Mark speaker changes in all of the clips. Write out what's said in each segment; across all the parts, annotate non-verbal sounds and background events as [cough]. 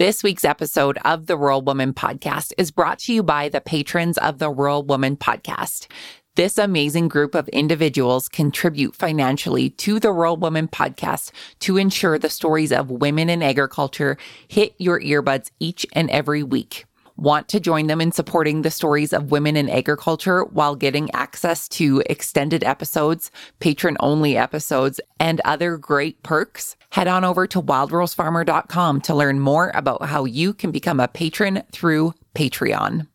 Speaker 1: This week's episode of the Rural Woman Podcast is brought to you by the patrons of the Rural Woman Podcast. This amazing group of individuals contribute financially to the Rural Woman Podcast to ensure the stories of women in agriculture hit your earbuds each and every week. Want to join them in supporting the stories of women in agriculture while getting access to extended episodes, patron only episodes, and other great perks? Head on over to wildrosefarmer.com to learn more about how you can become a patron through Patreon.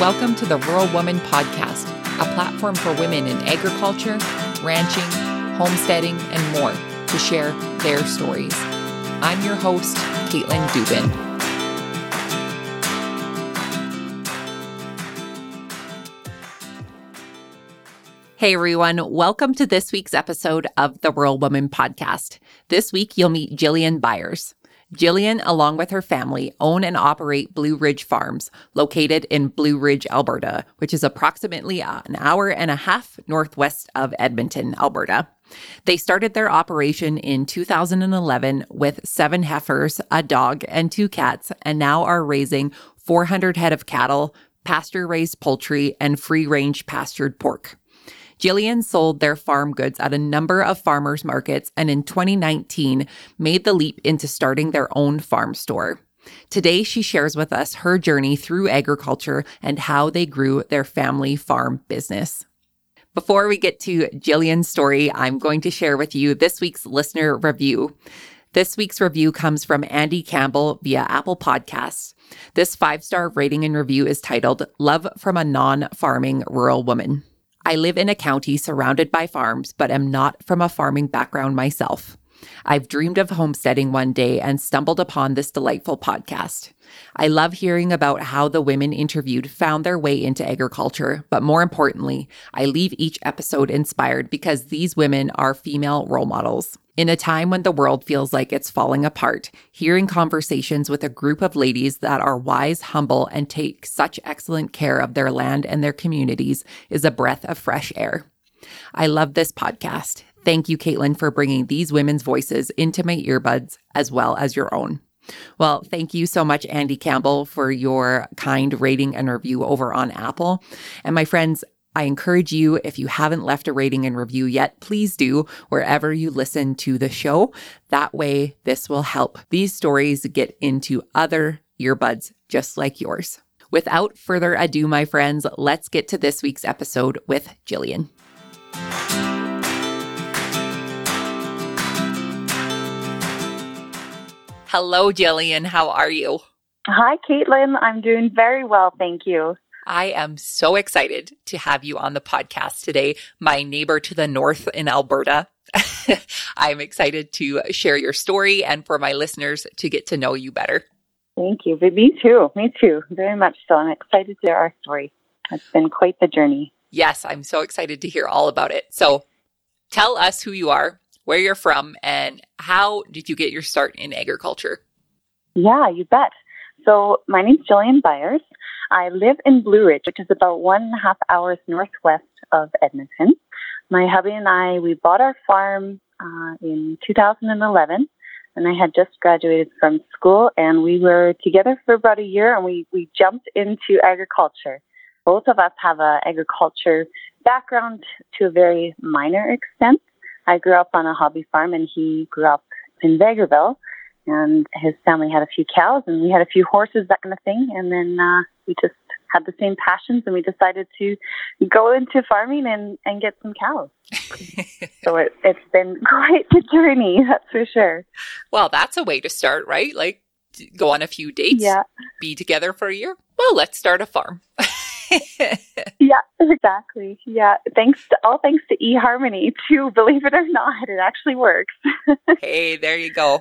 Speaker 1: Welcome to the Rural Woman Podcast, a platform for women in agriculture, ranching, homesteading, and more to share their stories. I'm your host, Caitlin Dubin. Hey everyone, welcome to this week's episode of the Rural Woman Podcast. This week you'll meet Jillian Byers. Jillian, along with her family, own and operate Blue Ridge Farms, located in Blue Ridge, Alberta, which is approximately an hour and a half northwest of Edmonton, Alberta. They started their operation in 2011 with seven heifers, a dog, and two cats, and now are raising 400 head of cattle, pasture raised poultry, and free range pastured pork. Jillian sold their farm goods at a number of farmers markets and in 2019 made the leap into starting their own farm store. Today, she shares with us her journey through agriculture and how they grew their family farm business. Before we get to Jillian's story, I'm going to share with you this week's listener review. This week's review comes from Andy Campbell via Apple Podcasts. This five star rating and review is titled Love from a Non Farming Rural Woman. I live in a county surrounded by farms, but am not from a farming background myself. I've dreamed of homesteading one day and stumbled upon this delightful podcast. I love hearing about how the women interviewed found their way into agriculture, but more importantly, I leave each episode inspired because these women are female role models. In a time when the world feels like it's falling apart, hearing conversations with a group of ladies that are wise, humble, and take such excellent care of their land and their communities is a breath of fresh air. I love this podcast. Thank you, Caitlin, for bringing these women's voices into my earbuds as well as your own. Well, thank you so much, Andy Campbell, for your kind rating and review over on Apple. And my friends, I encourage you, if you haven't left a rating and review yet, please do wherever you listen to the show. That way, this will help these stories get into other earbuds just like yours. Without further ado, my friends, let's get to this week's episode with Jillian. Hello, Jillian. How are you?
Speaker 2: Hi, Caitlin. I'm doing very well. Thank you.
Speaker 1: I am so excited to have you on the podcast today, my neighbor to the north in Alberta. [laughs] I'm excited to share your story and for my listeners to get to know you better.
Speaker 2: Thank you. Me too. Me too. Very much so. I'm excited to hear our story. It's been quite the journey.
Speaker 1: Yes, I'm so excited to hear all about it. So tell us who you are, where you're from, and how did you get your start in agriculture?
Speaker 2: Yeah, you bet. So my name's Jillian Byers. I live in Blue Ridge, which is about one and a half hours northwest of Edmonton. My hubby and I, we bought our farm uh, in 2011, and I had just graduated from school, and we were together for about a year, and we, we jumped into agriculture. Both of us have a agriculture background to a very minor extent. I grew up on a hobby farm and he grew up in Vegreville and his family had a few cows and we had a few horses, that kind of thing. And then uh, we just had the same passions and we decided to go into farming and, and get some cows. [laughs] so it, it's been quite the journey, that's for sure.
Speaker 1: Well, that's a way to start, right? Like go on a few dates,
Speaker 2: yeah.
Speaker 1: be together for a year. Well, let's start a farm. [laughs] [laughs]
Speaker 2: yeah, exactly. Yeah. Thanks to all thanks to eHarmony too, believe it or not, it actually works. [laughs]
Speaker 1: hey, there you go.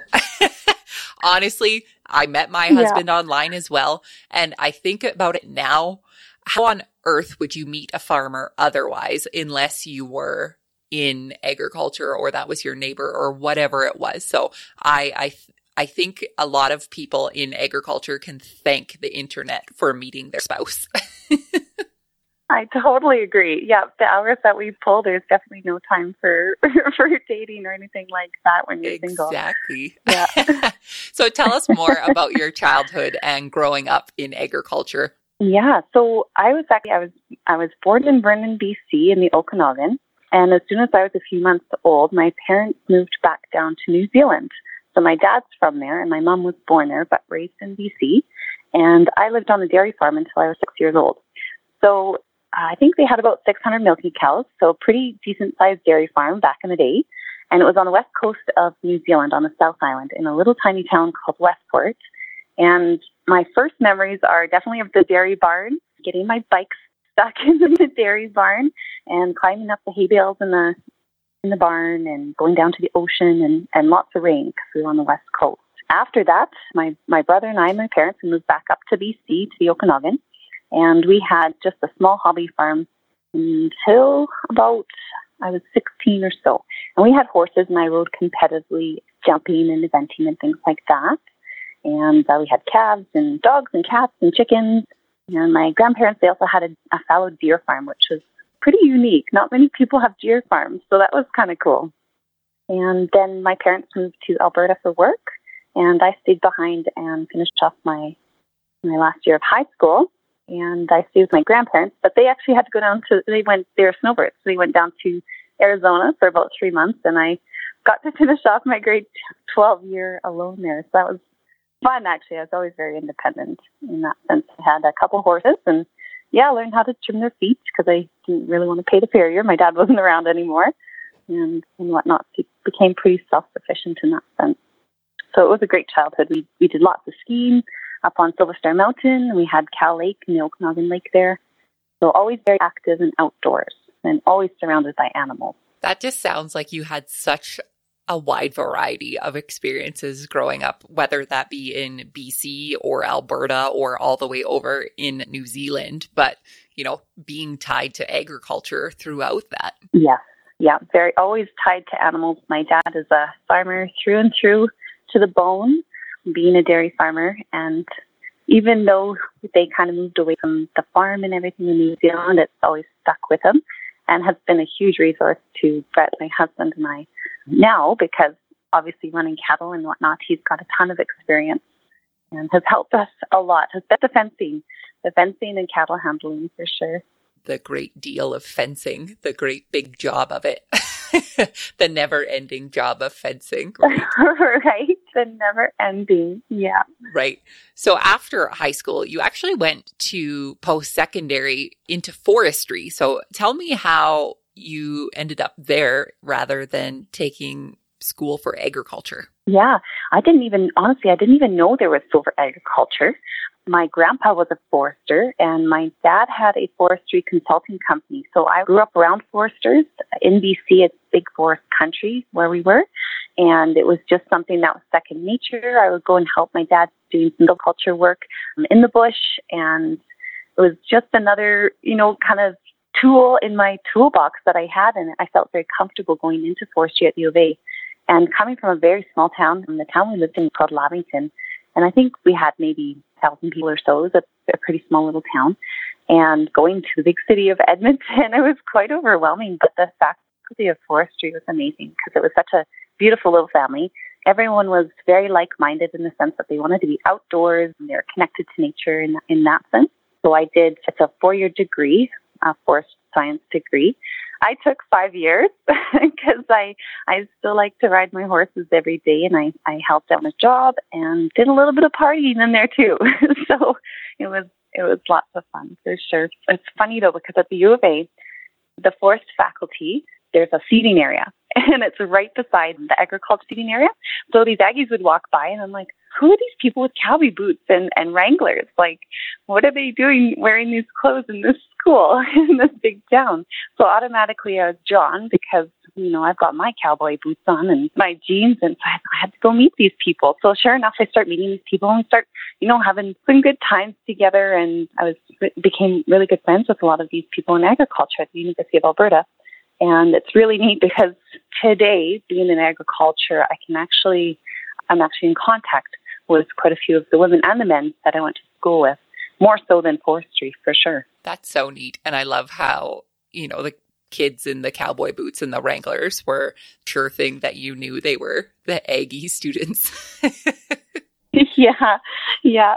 Speaker 1: [laughs] Honestly, I met my husband yeah. online as well. And I think about it now. How on earth would you meet a farmer otherwise unless you were in agriculture or that was your neighbor or whatever it was? So I, I, I think a lot of people in agriculture can thank the internet for meeting their spouse. [laughs]
Speaker 2: I totally agree. Yeah, the hours that we pull, there's definitely no time for [laughs] for dating or anything like that when you're
Speaker 1: exactly.
Speaker 2: single.
Speaker 1: Exactly. Yeah. [laughs] so tell us more about your childhood and growing up in agriculture.
Speaker 2: Yeah. So I was actually I was I was born in Vernon, BC, in the Okanagan, and as soon as I was a few months old, my parents moved back down to New Zealand. So my dad's from there, and my mom was born there, but raised in BC. And I lived on the dairy farm until I was six years old. So uh, I think they had about 600 milking cows, so a pretty decent sized dairy farm back in the day. And it was on the west coast of New Zealand on the South Island in a little tiny town called Westport. And my first memories are definitely of the dairy barn, getting my bike [laughs] stuck in the dairy barn and climbing up the hay bales in the in the barn and going down to the ocean and, and lots of rain because we were on the west coast. After that, my, my brother and I, my parents, moved back up to BC, to the Okanagan, and we had just a small hobby farm until about I was 16 or so. And we had horses, and I rode competitively, jumping and eventing and things like that. And uh, we had calves and dogs and cats and chickens. And my grandparents, they also had a, a fallow deer farm, which was pretty unique. Not many people have deer farms, so that was kind of cool. And then my parents moved to Alberta for work, and I stayed behind and finished off my my last year of high school and I stayed with my grandparents. But they actually had to go down to they went they were snowbirds, so they went down to Arizona for about three months, and I got to [laughs] finish off my grade twelve year alone there. So that was fun. Actually, I was always very independent in that sense. I had a couple horses, and yeah, I learned how to trim their feet because I didn't really want to pay the farrier. My dad [laughs] wasn't around anymore, and and whatnot. So became pretty self sufficient in that sense. So it was a great childhood. We we did lots of skiing up on Silver Star Mountain. We had Kal Lake and the Okanagan Lake there. So always very active and outdoors and always surrounded by animals.
Speaker 1: That just sounds like you had such a wide variety of experiences growing up, whether that be in BC or Alberta or all the way over in New Zealand, but you know, being tied to agriculture throughout that.
Speaker 2: Yeah. Yeah, very always tied to animals. My dad is a farmer through and through to the bone being a dairy farmer. And even though they kind of moved away from the farm and everything in New Zealand, it's always stuck with them and has been a huge resource to Brett, my husband, and I now because obviously running cattle and whatnot, he's got a ton of experience and has helped us a lot. Has been the fencing, the fencing and cattle handling for sure.
Speaker 1: The great deal of fencing, the great big job of it. [laughs] [laughs] the never ending job of fencing. [laughs]
Speaker 2: Right? right. The never ending. Yeah.
Speaker 1: Right. So after high school, you actually went to post secondary into forestry. So tell me how you ended up there rather than taking school for agriculture.
Speaker 2: Yeah, I didn't even, honestly, I didn't even know there was school for agriculture my grandpa was a forester and my dad had a forestry consulting company. So I grew up around foresters in BC. It's big forest country where we were. And it was just something that was second nature. I would go and help my dad doing silviculture work um, in the bush. And it was just another, you know, kind of tool in my toolbox that I had. And I felt very comfortable going into forestry at U of A. And coming from a very small town, the town we lived in called Lavington, and I think we had maybe thousand people or so. It was a, a pretty small little town. And going to the big city of Edmonton, [laughs] it was quite overwhelming. But the faculty of forestry was amazing because it was such a beautiful little family. Everyone was very like-minded in the sense that they wanted to be outdoors and they're connected to nature in, in that sense. So I did, it's a four-year degree, a forest science degree. I took five years [laughs] because I I still like to ride my horses every day, and I I helped out my job and did a little bit of partying in there too. [laughs] so it was it was lots of fun for sure. It's funny though because at the U of A, the forest faculty there's a seating area, [laughs] and it's right beside the agriculture seating area. So these Aggies would walk by, and I'm like, who are these people with cowboy boots and, and Wranglers? Like, what are they doing wearing these clothes in this school [laughs] in this big town? So automatically I was drawn because, you know, I've got my cowboy boots on and my jeans and so I had to go meet these people. So sure enough, I start meeting these people and start, you know, having some good times together and I was, became really good friends with a lot of these people in agriculture at the University of Alberta. And it's really neat because today, being in agriculture, I can actually, I'm actually in contact with quite a few of the women and the men that I went to school with. more so than forestry for sure.
Speaker 1: That's so neat. And I love how, you know, the kids in the cowboy boots and the Wranglers were sure thing that you knew they were the Aggie students. [laughs]
Speaker 2: yeah, yeah.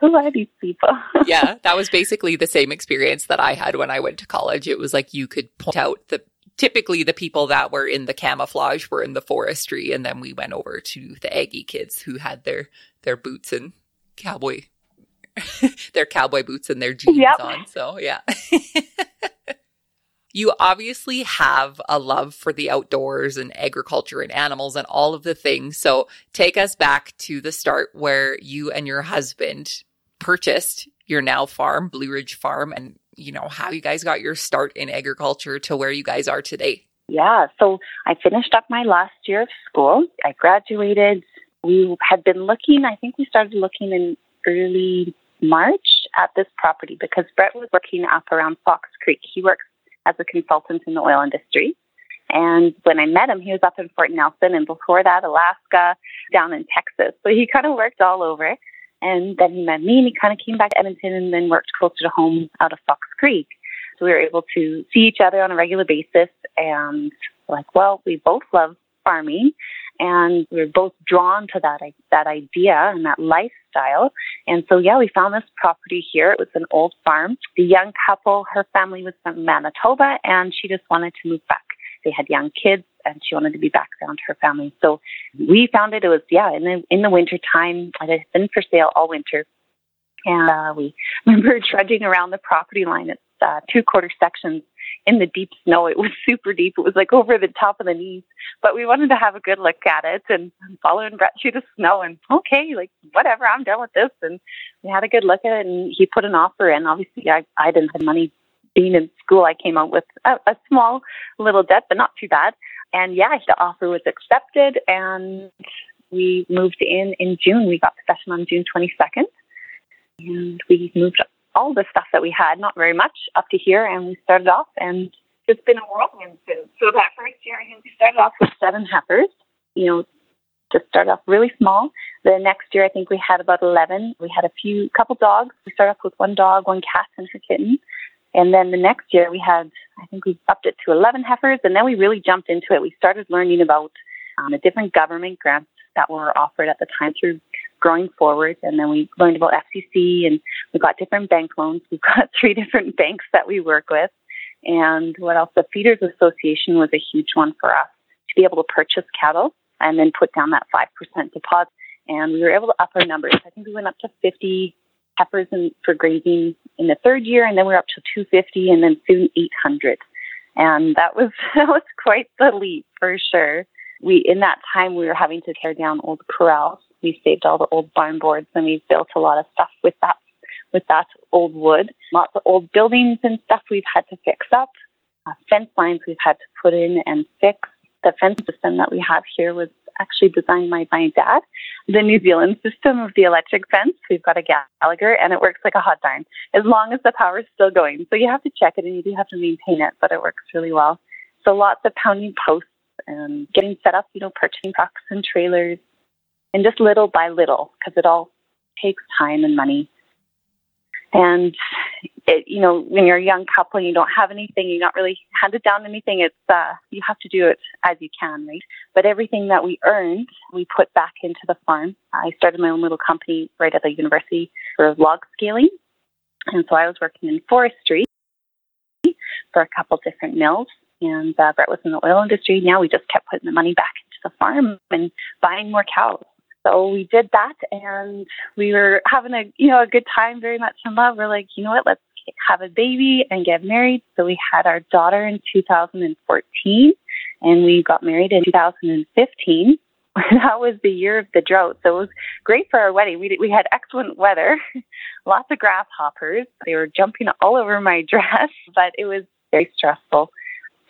Speaker 2: Who are these people?
Speaker 1: yeah, that was [laughs] basically the same experience that I had when I went to college. It was like you could point out the typically the people that were in the camouflage were in the forestry and then we went over to the Aggie kids who had their their boots and cowboy [laughs] their cowboy boots and their jeans yep. on. So, yeah. [laughs] you obviously have a love for the outdoors and agriculture and animals and all of the things. So, take us back to the start where you and your husband purchased your now farm, Blue Ridge Farm, and you know, how you guys got your start in agriculture to where you guys are today.
Speaker 2: Yeah, so I finished up my last year of school. I graduated. We had been looking, I think we started looking in early March at this property because Brett was working up around Fox Creek. He works as a consultant in the oil industry. And when I met him, he was up in Fort Nelson and before that, Alaska, down in Texas. So he kind of worked all over. And then he met me and he kind of came back to Edmonton and then worked closer to home out of Fox Creek. So we were able to see each other on a regular basis and like, well, we both love farming and we were both drawn to that that idea and that lifestyle. And so, yeah, we found this property here. It was an old farm. The young couple, her family was from Manitoba, and she just wanted to move back. They had young kids, and she wanted to be back around her family. So we found it. It was yeah in the in the winter time. It had been for sale all winter, and uh, we [laughs] remember trudging around the property line. It's uh, two quarter sections in the deep snow. It was [laughs] super deep. It was like over the top of the knees. But we wanted to have a good look at it and following Brett through the snow and okay, like whatever, I'm done with this. And we had a good look at it and he put an offer in. Obviously I, I didn't have money being in school. I came out with a, a small little debt, but not too bad. And yeah, the offer was accepted and we moved in in June. We got possession on June 22nd and we moved all the stuff that we had, not very much, up to here, and we started off, and it's been a whirlwind since. So that first year, I think we started off with seven heifers, you know, to start off really small. The next year, I think we had about 11. We had a few, couple dogs. We started off with one dog, one cat, and her kitten. And then the next year, we had, I think we upped it to 11 heifers, and then we really jumped into it. We started learning about um, the different government grants that were offered at the time through growing forward. And then we learned about FCC and we got different bank loans. We've [laughs] got three different banks that we work with. And what else? The Feeders Association was a huge one for us to be able to purchase cattle and then put down that 5% deposit. And we were able to up our numbers. I think we went up to 50 heifers in, for grazing in the third year, and then we were up to 250 and then soon 800. And that was, [laughs] that was quite the leap for sure. We, in that time, we were having to tear down old corrals we saved all the old barn boards and we built a lot of stuff with that with that old wood. Lots of old buildings and stuff we've had to fix up. Uh, fence lines we've had to put in and fix. The fence system that we have here was actually designed by my dad. The New Zealand system of the electric fence, we've got a Gallagher and it works like a hot darn as long as the power is still going. So you have to check it and you do have to maintain it, but it works really well. So lots of pounding posts and getting set up, you know, purchasing trucks and trailers, and just little by little, because it all takes time and money. And it, you know, when you're a young couple and you don't have anything, you're not really handed down anything. It's uh, you have to do it as you can, right? But everything that we earned, we put back into the farm. I started my own little company right at the university for log scaling, and so I was working in forestry for a couple different mills. And uh, Brett was in the oil industry. Now we just kept putting the money back into the farm and buying more cows so we did that and we were having a you know a good time very much in love we're like you know what let's have a baby and get married. So we had our daughter in 2014 and we got married in 2015 [laughs] that was the year of the drought. So it was great for our wedding. We, we had excellent weather [laughs] lots of grasshoppers. They were jumping all over my [laughs] dress but it was very stressful.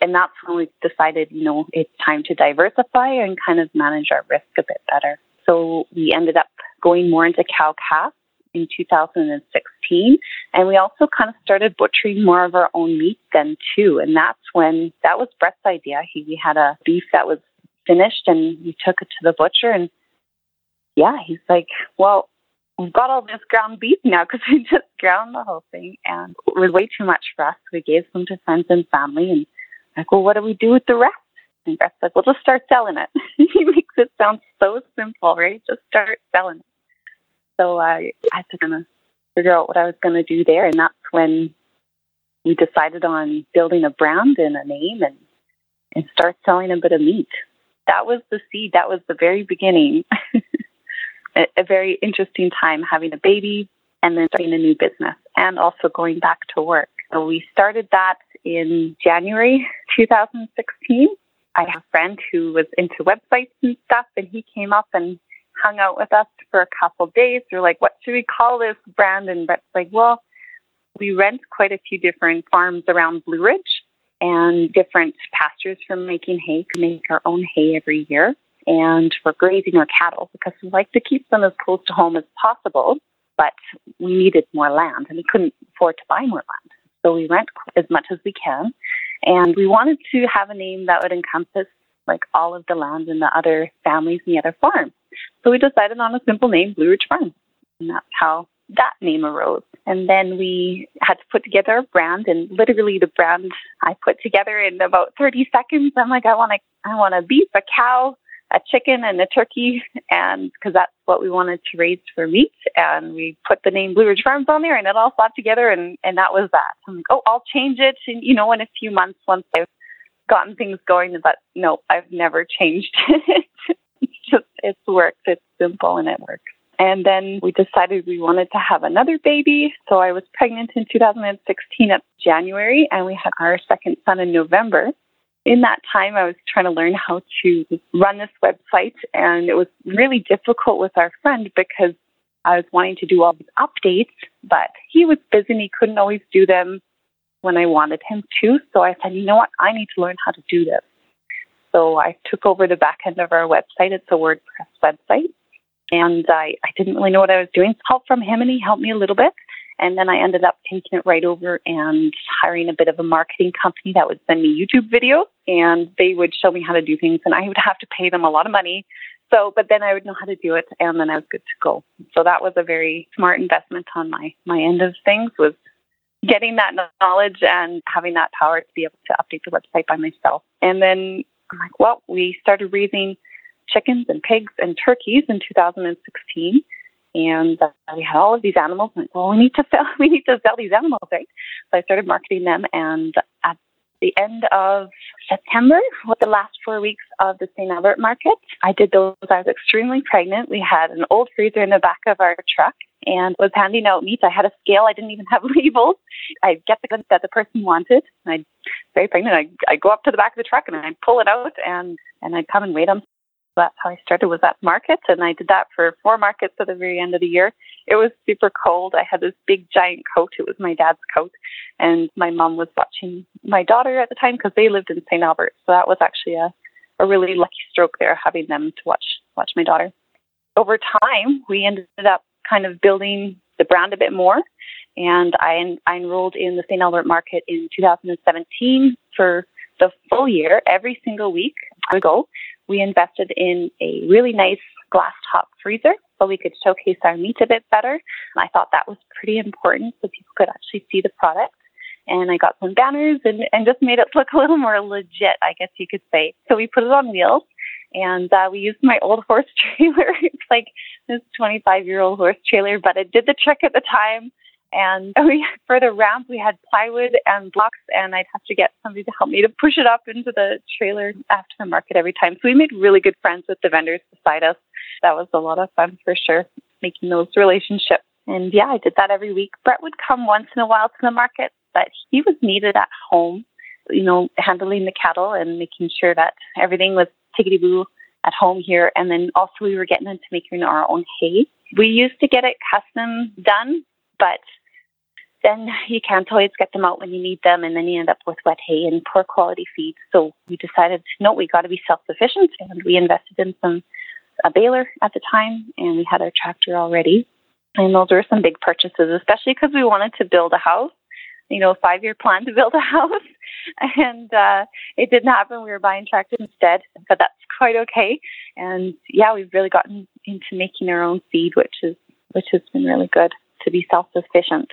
Speaker 2: And that's when we decided you know it's time to diversify and kind of manage our risk a bit better. So we ended up going more into cow calf in 2016. And we also kind of started butchering more of our own meat then too. And that's when that was Brett's idea. He we had a beef that was finished and we took it to the butcher and yeah, he's like, Well, we've got all this ground beef now because we just ground the whole thing and it was way too much for us. We gave some to friends and family and like, well, what do we do with the rest? And Brett's like, well, just start selling it. [laughs] he makes it sound so simple, right? Just start selling it. So I, I had to kind of figure out what I was going to do there. And that's when we decided on building a brand and a name and, and start selling a bit of meat. That was the seed. That was the very beginning. [laughs] a, a very interesting time having a baby and then starting a new business and also going back to work. So we started that in January [laughs] 2016. I have a friend who was into websites and stuff, and he came up and hung out with us for a couple days. We're like, what should we call this brand? And Brett's like, well, we rent quite a few different farms around Blue Ridge and different pastures for making hay. We make our own hay every year and for grazing our cattle because we like to keep them as close to home as possible. But we needed more land and we couldn't afford to buy more land. So we rent as much as we can. And we wanted to have a name that would encompass like all of the land and the other families and the other farms. So we decided on a simple name, Blue Ridge Farm. And that's how that name arose. And then we had to put together a brand and literally the brand I put together in about 30 seconds. I'm like, I want to, I want a beef, a cow, a chicken and a turkey and because that's what we wanted to raise for meat and we put the name blue ridge farms on there and it all slapped together and and that was that i'm like oh i'll change it and you know in a few months once i've gotten things going but no i've never changed [laughs] it just it's worked it's simple and it works and then we decided we wanted to have another baby. So I was pregnant in 2016 at January, and we had our second son in November in that time, I was trying to learn how to run this website, and it was really difficult with our friend because I was wanting to do all these updates, but he was busy and he couldn't always do them when I wanted him to. So I said, you know what? I need to learn how to do this. So I took over the back end of our website. It's a WordPress website. And I, I didn't really know what I was doing. Help from him, and he helped me a little bit. And then I ended up taking it right over and hiring a bit of a marketing company that would send me YouTube videos and they would show me how to do things and I would have to pay them a lot of money. So, but then I would know how to do it and then I was good to go. So that was a very smart investment on my, my end of things was getting that knowledge and having that power to be able to update the website by myself. And then I'm like, well, we started raising chickens and pigs and turkeys in 2016 and uh, we had all of these animals. And well, we need to sell. [laughs] We need to sell these animals, right? So I started marketing them, and at the end of September, with the last four weeks of the St. Albert market, I did those. I was extremely pregnant. We had an old freezer in the back of our truck and was handing out meat. I had a scale. I didn't even have [laughs] labels. I'd get the goods that the person wanted. I'd very pregnant. I I go up to the back of the truck and I'd pull it out and and I'd come and wait on that's how I started was at markets, and I did that for four markets at the very end of the year. It was super cold. I had this big giant coat. It was my dad's coat, and my mom was watching my daughter at the time because they lived in St. Albert. So that was actually a, a really lucky stroke there, having them to watch watch my daughter. Over time, we ended up kind of building the brand a bit more, and I, I enrolled in the St. Albert market in 2017 for the full year. Every single week, I would go we invested in a really nice glass top freezer so we could showcase our meat a bit better. I thought that was pretty important so people could actually see the product. And I got some banners and, and just made it look a little more legit, I guess you could say. So we put it on wheels and uh, we used my old [laughs] horse trailer. it's like this 25 year old horse trailer, but it did the trick at the time. And [laughs] we, for the ramp, we had plywood and blocks, and I'd have to get somebody to help me to push it up into the trailer after the market every time. So we made really good friends with the vendors beside us. That was a lot of fun for sure, making those relationships. And yeah, I did that every week. Brett would come once in a while to the market, but he was needed at home, you know, handling the cattle and making sure that everything was tickety boo at home here. And then also we were getting into making our own hay. We used to get it custom done, but then [laughs] you can't always get them out when you need them, and then you end up with wet hay and poor quality feed. So we decided, no, we got to be self sufficient, and we invested in some a baler at the time, and we had our tractor already. And those were some big purchases, especially because we wanted to build a house. You know, five year plan to build a [laughs] house, and uh, it didn't happen. We were buying tractors instead, but that's quite okay. And yeah, we've really gotten into making our own feed, which is which has been really good to be self sufficient.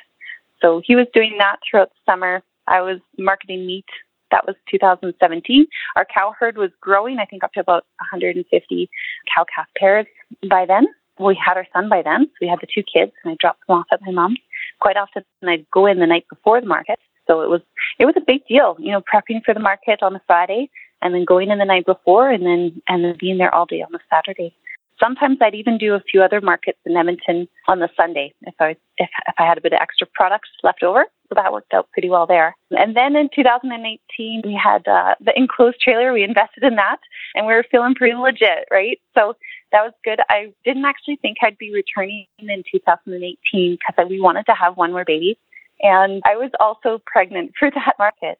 Speaker 2: So he was doing that throughout the summer. I was marketing meat. That was 2017. Our cow herd was growing, I think, up to about 150 cow calf pairs by then. We had our son by then. So we had the two kids, and I dropped them off at my mom's. Quite often, and I'd go in the night before the market. So it was it was a big deal, you know, prepping for the market on a Friday and then going in the night before and then and then being there all day on the Saturday. Sometimes I'd even do a few other markets in Edmonton on the Sunday if I if if I had a bit of extra products left over. So that worked out pretty well there. And then in 2018, we had uh, the enclosed trailer. We invested in that, and we were feeling pretty legit, right? So that was good. I didn't actually think I'd be returning in 2018 because we wanted to have one more baby, and I was also pregnant for [laughs] that market.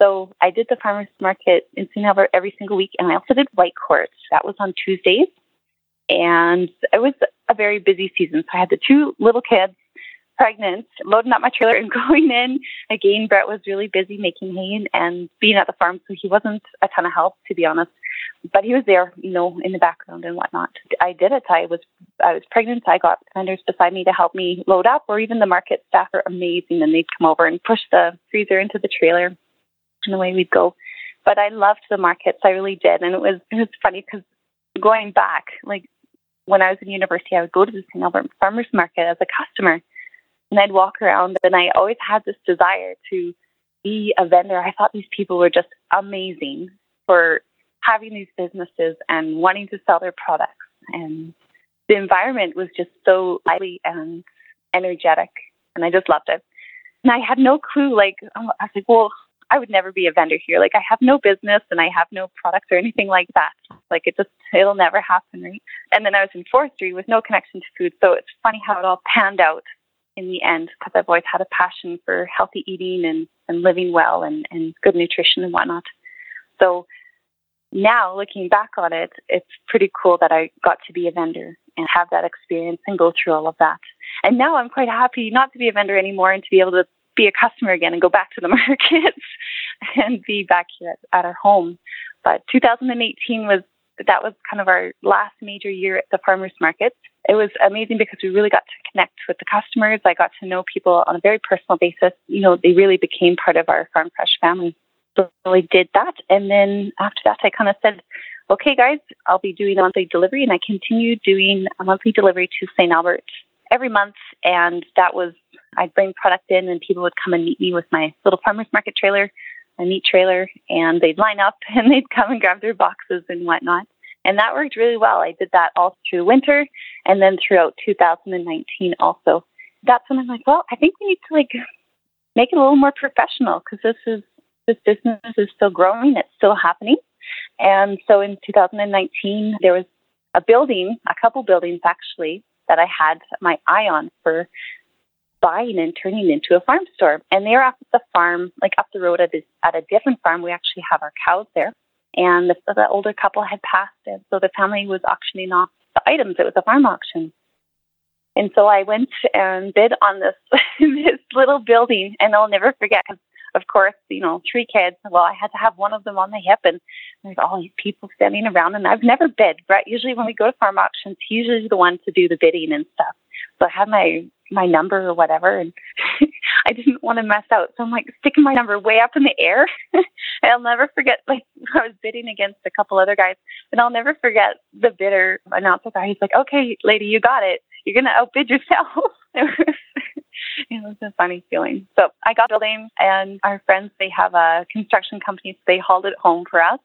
Speaker 2: So I did the farmers market in St. Albert every single week, and I also did Whitecourt. That was on Tuesdays and it was a very busy season. So I had the two little kids pregnant, loading up my trailer and [laughs] going in. Again, Brett was really busy making hay and being at the farm, so he wasn't a ton of help, to be honest. But he was there, you know, in the background and whatnot. I did it. I was I was pregnant. I got vendors beside me to help me load up, or even the market staff are amazing, and they'd come over and push the freezer into the trailer, and away we'd go. But I loved the markets. I really did, and it was it was funny because going back, like when I was in university, I would go to the St. Albert Farmers Market as a customer and I'd walk around and I always had this desire to be a vendor. I thought these people were just amazing for having these businesses and wanting to sell their products. And the environment was just so lively and energetic. And I just loved it. And I had no clue, like, oh, I was like, well, I would never be a vendor here. Like I have no business and I have no products or anything like that. Like it just it'll never happen, right? And then I was in forestry with no connection to food. So it's funny how it all panned out in the end because I've always had a passion for healthy eating and, and living well and, and good nutrition and whatnot. So now looking back on it, it's pretty cool that I got to be a vendor and have that experience and go through all of that. And now I'm quite happy not to be a vendor anymore and to be able to be a customer again and go back to the [laughs] markets and be back here at, at our home. But 2018 was that was kind of our last major year at the farmers market. It was amazing because we really got to connect with the customers. I got to know people on a very personal basis. You know, they really became part of our Farm Fresh family. So we did that. And then after that, I kind of said, okay, guys, I'll be doing monthly delivery. And I continued doing a monthly delivery to St. Albert every month. And that was I'd bring product in and people would come and meet me with my little farmer's market trailer, a meat trailer, and they'd line up [laughs] and they'd come and grab their boxes and whatnot. And that worked really well. I did that all through winter and then throughout 2019 also. That's when I'm like, well, I think we need to like make it a little more professional because this is this business is still growing. It's still happening. And so in 2019, there was a building, a couple buildings actually, that I had my eye on for buying and turning into a farm store. And they're up at the farm, like up the road at a, at a different farm. We actually have our cows there. And the, the older couple had passed it. So the family was auctioning off the items. It was a farm auction. And so I went and bid on this [laughs] this little building, and I'll never forget because, of course, you know, three kids. Well, I had to have one of them on the hip, and there's all these people standing around. And I've never bid. Brett usually, when we go to farm auctions, he's usually the one to do the bidding and stuff. So I had my my number or whatever, and [laughs] I didn't want to mess out. So I'm like sticking my number way up in the air. [laughs] I'll never forget, like, [laughs] I was bidding against a couple other guys, and I'll never forget the bidder announcer guy. He's like, okay, lady, you got it. You're going to outbid yourself. [laughs] it was a funny feeling. So I got the building, and our friends, they have a construction company, so they hauled it home for us.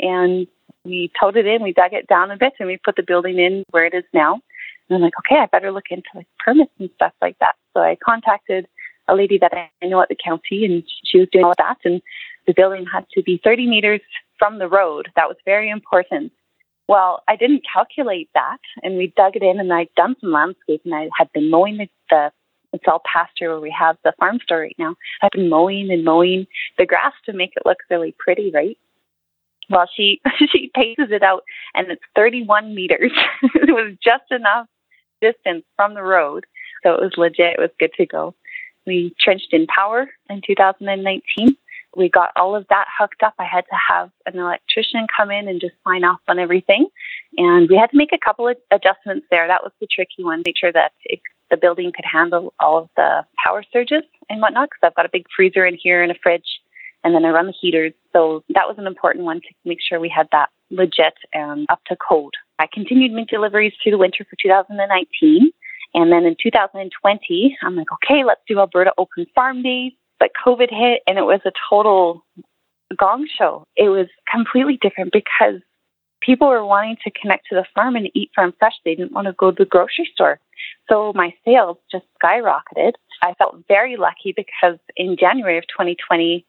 Speaker 2: And we towed it in, we dug it down a bit, and we put the building in where it is now. And I'm like, okay, I better look into like permits and stuff like that. So I contacted a lady that I know at the county, and she was doing all that. And the building had to be 30 meters from the road. That was very important. Well, I didn't calculate that, and we dug it in, and I'd done some landscaping. And I had been mowing the, the it's all pasture where we have the farm store right now. I've been mowing and mowing the grass to make it look really pretty, right? Well, she [laughs] she paces it out, and it's 31 meters. [laughs] it was just enough distance from the road. So it was legit. It was good to go. We trenched in power in 2019. We got all of that hooked up. I had to have an electrician come in and just sign off on everything. And we had to make a couple of adjustments there. That was the tricky one. Make sure that it, the building could handle all of the power surges and whatnot, because I've got a big freezer in here and a fridge, and then I run the heaters. So that was an important one to make sure we had that legit and up to code. I continued mint deliveries through the winter for 2019. And then in 2020, I'm like, okay, let's do Alberta Open Farm Days. But COVID hit and it was a total gong show. It was completely different because people were wanting to connect to the farm and eat farm fresh. They didn't want to go to the grocery store. So my sales just skyrocketed. I felt very lucky because in January of 2020,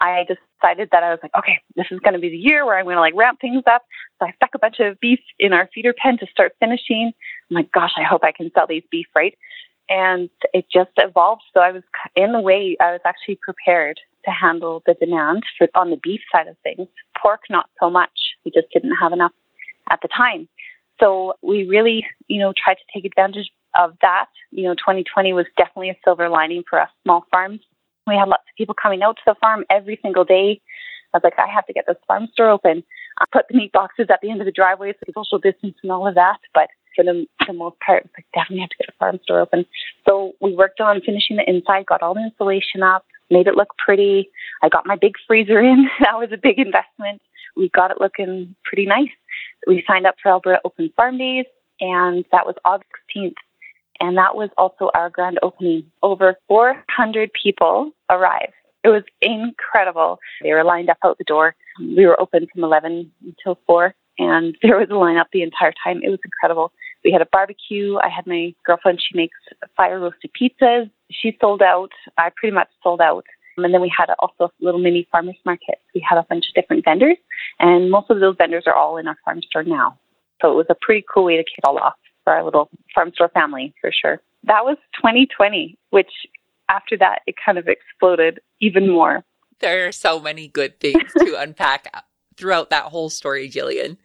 Speaker 2: I decided that I was like, okay, this is going to be the year where I'm going to like ramp things up. So I stuck a bunch of beef in our feeder pen to start finishing. I'm like, gosh, I hope I can sell these beef right. And it just evolved. So I was in the way, I was actually prepared to handle the demand for on the beef side of things. Pork, not so much. We just didn't have enough at the time. So we really, you know, tried to take advantage of that. You know, 2020 was definitely a silver lining for us small farms. We had lots of people coming out to the farm every single day. I was like, I have to get this farm store open. I put the meat boxes at the end of the driveway so social distance and all of that. But for the, the most part, like definitely have to get a farm store open. So we worked on finishing the inside, got all the insulation up, made it look pretty. I got my big freezer in. [laughs] that was a big investment. We got it looking pretty nice. We signed up for Alberta Open Farm Days, and that was August 16th. And that was also our grand opening. Over 400 people arrived. It was incredible. They were lined up out the door. We were open from 11 until 4, and [laughs] there was a line up the entire time. It was incredible. We had a barbecue. I had my girlfriend, she makes fire roasted pizzas. She sold out. I pretty much sold out. And then we had also a little mini farmers market. We had a bunch of different vendors, and most of those vendors are all in our farm store now. So it was a pretty cool way to kick it all off for our little farm store family for sure. That was 2020, which after that, it kind of exploded even more.
Speaker 1: There are so many good things to [laughs] unpack throughout that whole story, Jillian.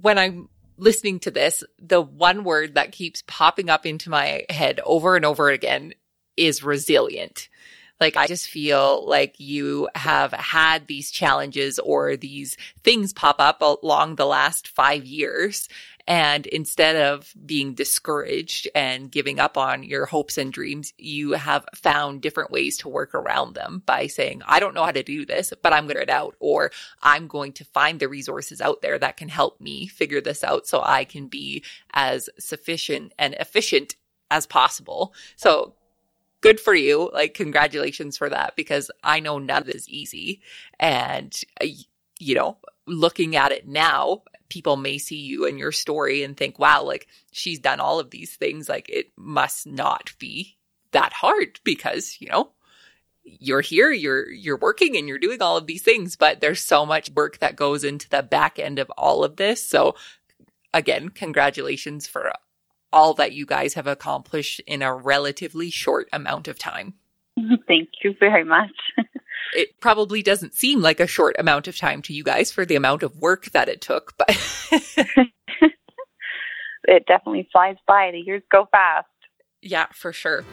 Speaker 1: When I'm listening to this, the one word that keeps popping up into my head over and over again is resilient. Like, I just feel like you have had these challenges or these things pop up along the last five years. And instead of being discouraged and giving up on your hopes and dreams, you have found different ways to work around them by saying, I don't know how to do this, but I'm going to it out, or I'm going to find the resources out there that can help me figure this out so I can be as sufficient and efficient as possible. So good for you. Like, congratulations for that because I know none of it is easy. And, you know, looking at it now, people may see you and your story and think, wow, like she's done all of these things. Like, it must not be that hard because, you know, you're here, you're you're working and you're doing all of these things, but there's so much work that goes into the back end of all of this. So again, congratulations for all that you guys have accomplished in a relatively short amount of time. [laughs]
Speaker 2: Thank you very much. [laughs]
Speaker 1: it probably doesn't seem like a short amount of time to you guys for the amount of work that it took, but [laughs]
Speaker 2: it definitely flies by. The years go fast.
Speaker 1: Yeah, for sure.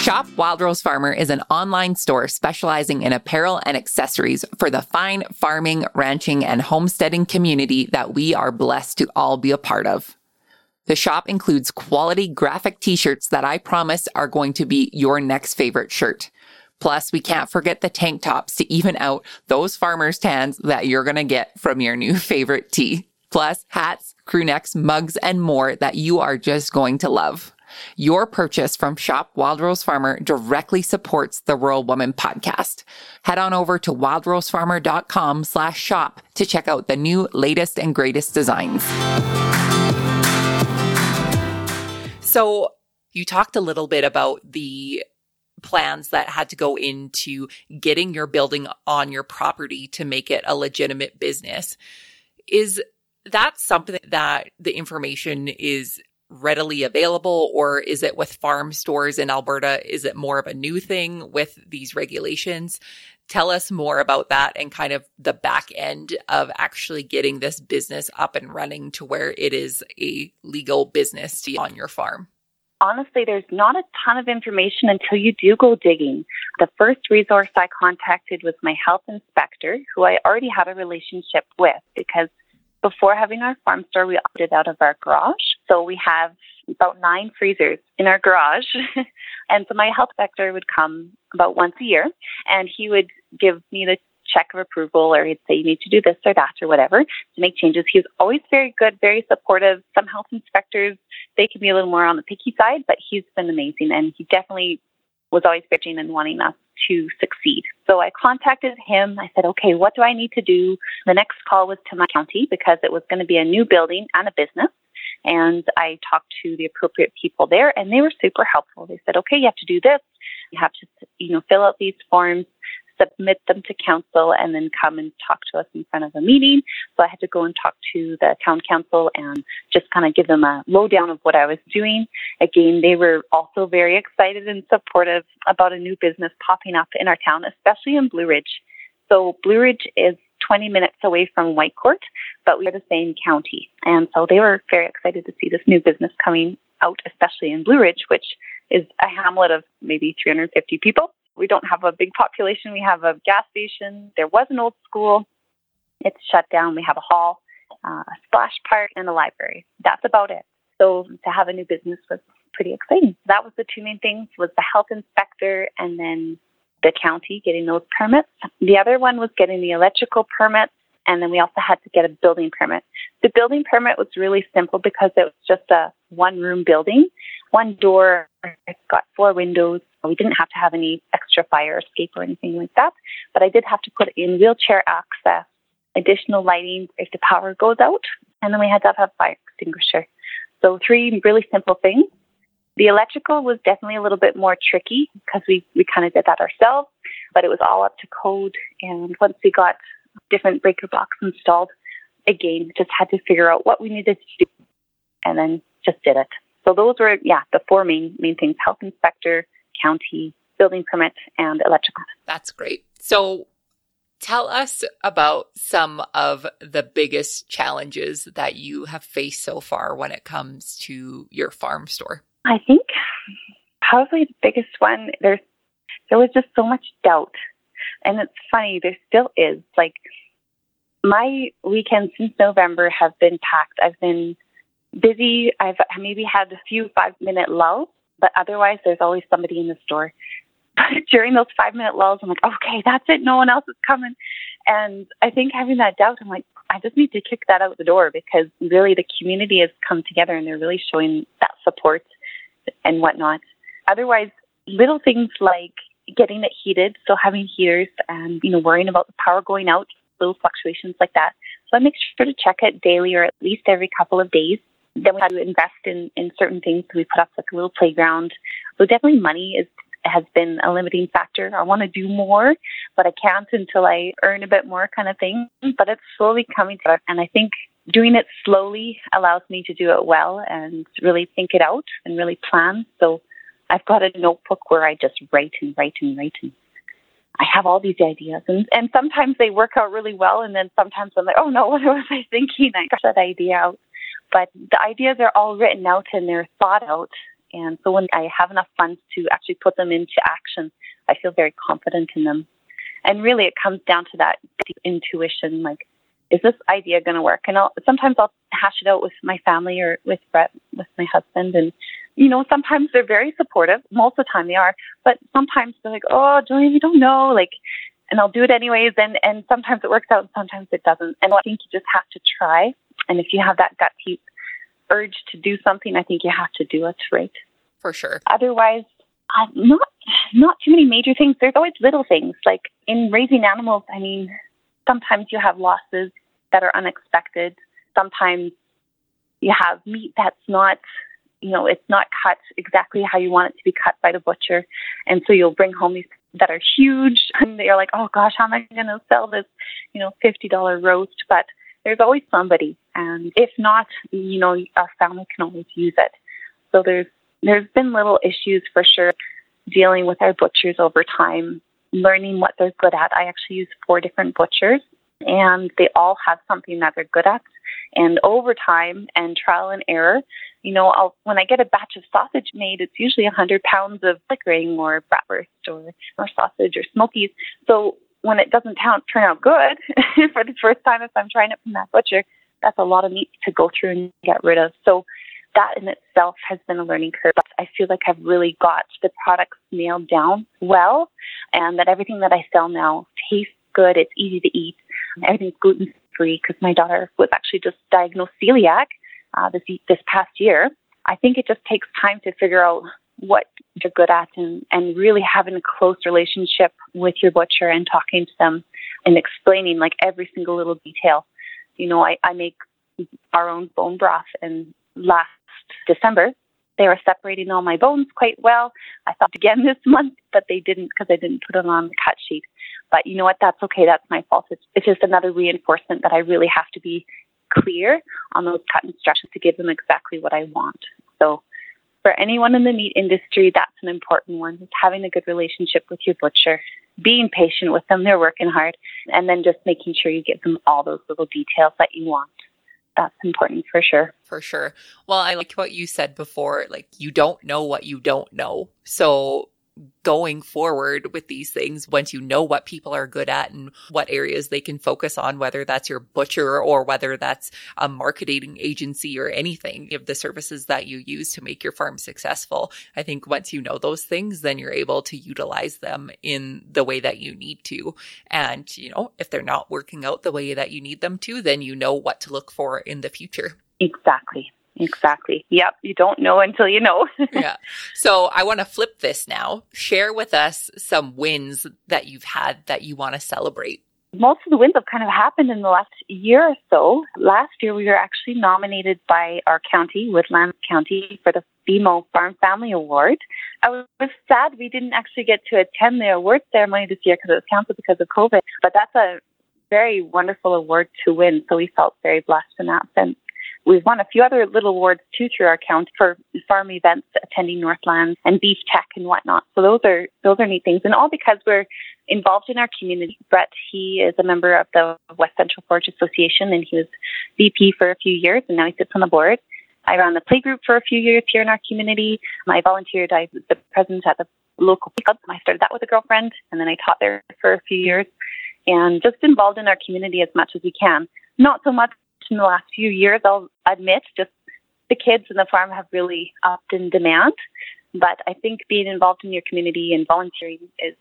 Speaker 1: Shop Wild Rose Farmer is an online store specializing in apparel and accessories for the fine farming, ranching, and homesteading community that we are blessed to all be a part of. The shop includes quality graphic t-shirts that I promise are going to be your next favorite shirt. Plus, we can't forget the tank tops to even out those farmer's tans that you're going to get from your new [laughs] favorite tee. Plus, hats, crew necks, mugs, and more that you are just going to love. Your purchase from Shop Wild Rose Farmer directly supports the Rural Woman podcast. Head on over to wildrosefarmer.com slash shop to check out the new latest and greatest designs. So you talked a little bit about the plans that had to go into getting your building on your property to make it a legitimate business. Is that something that the information is readily available or is it with farm stores in Alberta? Is it more of a new thing with these regulations? Tell us more about that and kind of the back end of actually getting this business up and running to where it is a legal business on your farm.
Speaker 2: Honestly, there's not a ton of information until you do go digging. The first resource I contacted was my health inspector, who I already had a relationship with because before having our farm store, we opted out of our garage. So we have about nine freezers in our garage. [laughs] and so my health inspector would come about once a year and he would give me the check of approval or he'd say you need to do this or that or whatever to make changes. He was always very good, very supportive. Some health inspectors, they can be a little more on the picky side, but he's been amazing and he definitely was always bitching and wanting us to succeed. So I contacted him. I said, okay, what do I need to do? The next call was to my county because it was going to be a new building and a business. And I talked to the appropriate people there and they were super helpful. They said, okay, you have to do this. You have to, you know, fill out these forms submit them to council and then come and talk to us in front of a meeting. So I had to go and talk to the town council and just kind of give them a lowdown of what I was doing. Again, they were also very excited and supportive about a new business popping up in our town, especially in Blue Ridge. So Blue Ridge is 20 minutes away from Whitecourt, but we're the same county. And so they were very excited to see this new business coming out, especially in Blue Ridge, which is a hamlet of maybe 350 people. We don't have a big population. We have a gas station. There was an old school. It's shut down. We have a hall, uh, a splash park, and a library. That's about it. So to have a new business was pretty exciting. That was the two main things: was the health inspector and then the county getting those permits. The other one was getting the electrical permits, and then we also had to get a building permit. The building permit was really simple because it was just a one room building, one door. It's got four windows. We didn't have to have any extra fire escape or anything like that, but I did have to put in wheelchair access, additional lighting if the power goes out, and then we had to have a fire extinguisher. So three really simple things. The electrical was definitely a little bit more tricky because we, we kind of did that ourselves, but it was all up to code. And once we got different breaker blocks installed, again, just had to figure out what we needed to do and then just did it. So those were, yeah, the four main main things: health inspector, county, building permit, and electrical.
Speaker 1: That's great. So tell us about some of the biggest challenges that you have faced so far when it comes to your farm store.
Speaker 2: I think probably the biggest one there's there was just so much doubt. And it's funny, there still is. Like my weekends since November have been packed. I've been busy. I've maybe had a few five minute lulls, but otherwise there's always somebody in the store. But [laughs] during those five minute lulls, I'm like, okay, that's it. No one else is coming. And I think having that doubt, I'm like, I just need to kick that out the door because really the community has come together and they're really showing that support and whatnot. Otherwise, little things like getting it heated, so having heaters and, you know, worrying about the power going out, little fluctuations like that. So I make sure to check it daily or at least every couple of days then we had to invest in, in certain things. We put up like a little playground. So definitely money is has been a limiting factor. I want to do more, but I can't until I earn a bit more kind of thing. But it's slowly coming together. And I think doing it slowly allows me to do it well and really think it out and really plan. So I've got a notebook where I just write and write and write and I have all these ideas and, and sometimes they work out really well and then sometimes I'm like, oh no, [laughs] what was I thinking? I got that idea out. But the ideas are all written out and they're thought out. And so when I have enough funds to actually put them into action, I feel very confident in them. And really, it comes down to that intuition like, is this idea going to work? And I'll, sometimes I'll hash it out with my family or with Brett, with my husband. And, you know, sometimes they're very supportive. Most of the time they are. But sometimes they're like, oh, Jillian, you don't know. Like, and I'll do it anyways. And, and sometimes it works out and sometimes it doesn't. And I think you just have to try and if you have that gut urge to do something, I think you have to do it, right?
Speaker 1: For sure.
Speaker 2: Otherwise, uh, not not too many major things. There's always little things. Like in raising animals, I mean, sometimes you have losses that are unexpected. Sometimes you have meat that's not, you know, it's not cut exactly how you want it to be cut by the butcher. And so you'll bring home these that are huge [laughs] and they're like, oh gosh, how am I going to sell this, you know, $50 roast? But there's always somebody. And if not, you know, our family can always use it. So there's there's been little issues for sure dealing with our butchers over time, learning what they're good at. I actually use four different butchers and they all have something that they're good at. And over time and trial and error, you know, I'll, when I get a batch of sausage made, it's usually 100 pounds of flickering or bratwurst or, or sausage or smokies. So when it doesn't turn out good [laughs] for the first time if I'm trying it from that butcher, that's a lot of meat to go through and get rid of. So that in itself has been a learning curve. I feel like I've really got the products nailed down well, and that everything that I sell now tastes good. It's easy to eat. Everything's gluten because my daughter was actually just diagnosed celiac uh, this this past year. I think it just takes time to figure out what you're good at and, and really having a close relationship with your butcher and talking to them and explaining like every single little detail. You know, I, I make our own bone broth and last December they were separating all my bones quite well. I thought again [laughs] this month, but they didn't because I didn't put it on the cut sheet. But you know what? That's okay. That's my fault. It's, it's just another reinforcement that I really have to be clear on those cut instructions to give them exactly what I want. So for anyone in the meat industry, that's an important one. Is having a good relationship with your butcher, being patient with them, they're working hard, and then just making sure you give them all those little details that you want. That's important for sure.
Speaker 1: For sure. Well, I like what you said before. Like, you don't know what you don't know. So going forward with these things once you know what people are good at and what areas they can focus on, whether that's your butcher or whether that's a marketing agency or anything of the services that you use to make your farm successful. I think once you know those things, then you're able to utilize them in the way that you need to. And, you know, if they're not working out the way that you need them to, then you know what to look for in the future.
Speaker 2: Exactly. Exactly. Yep. You don't know until you know. [laughs]
Speaker 1: yeah. So I want to flip this now. Share with us some wins that you've had that you want to celebrate.
Speaker 2: Most of the wins have kind of happened in the last year or so. Last year, we were actually nominated by our county, Woodland County, for the BMO Farm Family Award. I was sad we didn't actually get to attend the award ceremony this year because it was canceled because of COVID, but that's a very wonderful award to win. So we felt very blessed in that sense. We've won a few other little awards too through our county for farm events, attending Northlands and Beef Tech and whatnot. So those are those are neat things, and all because we're involved in our community. Brett, he is a member of the West Central Forage Association, and he was VP for a few years, and now he sits on the board. I ran the play group for a few years here in our community. I volunteered. I was the president at the local club. I started that with a girlfriend, and then I taught there for a few years, and just involved in our community as much as we can. Not so much in the last few years, I'll admit, just the kids in the farm have really upped in demand. But I think being involved in your community and volunteering is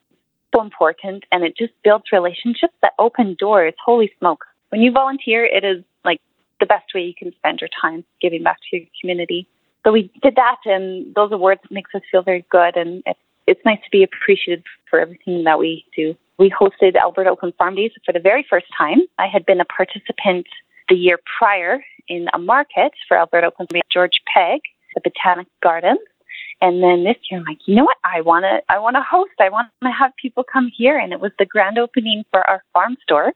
Speaker 2: so important and it just builds relationships that open doors. Holy smoke. When you volunteer, it is like the best way you can spend your time giving back to your community. So we did that and those awards makes us feel very good and it's, it's nice to be appreciated for everything that we do. We hosted Alberta Open Farm Days for the very first time. I had been a participant the year prior in a market for Alberta Open George Pegg, the Botanic Gardens. And then this year, I'm like, you know what? I want to, I want to host. I want to have people come here. And it was the grand opening for our farm store.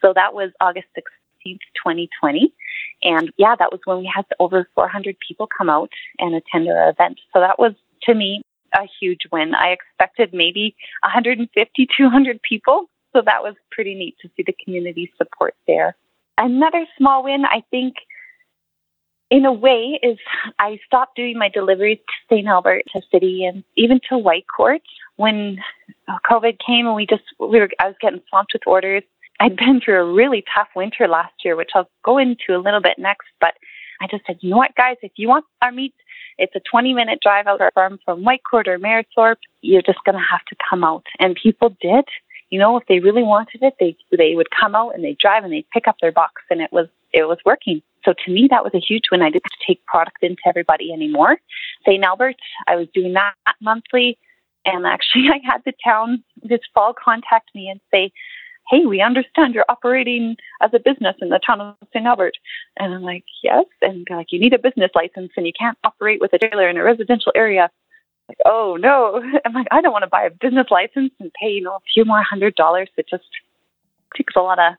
Speaker 2: So that was August 16th, 2020. And yeah, that was when we had over 400 people come out and attend our event. So that was, to me, a huge win. I expected maybe 150, 200 people. So that was pretty neat to see the community support there. Another small win, I think, in a way, is I stopped doing my deliveries to St. Albert, to City, and even to Whitecourt when uh, COVID came and we just we were I was getting swamped with orders. I'd been through a really tough winter last year, which I'll go into a little bit next. But I just said, you know what, guys, if you want our meat, it's a 20 minute drive out our farm from Whitecourt or Mayerthorpe. You're just going to have to come out. And people did you know, if they really wanted it, they they would come out and they drive and they pick up their box, and it was it was working. So to me, that was a huge win. I didn't have to take product into everybody anymore. St. Albert, I was doing that monthly, and actually, [laughs] I had the town this fall contact me and say, "Hey, we understand you're operating as a business in the town of St. Albert," and I'm like, "Yes," and like, "You need a business license, and you can't operate with a trailer in a residential area." Like, oh no, [laughs] I'm like, I don't want to buy a business license and pay, you know, a few more hundred dollars. It just takes a lot of,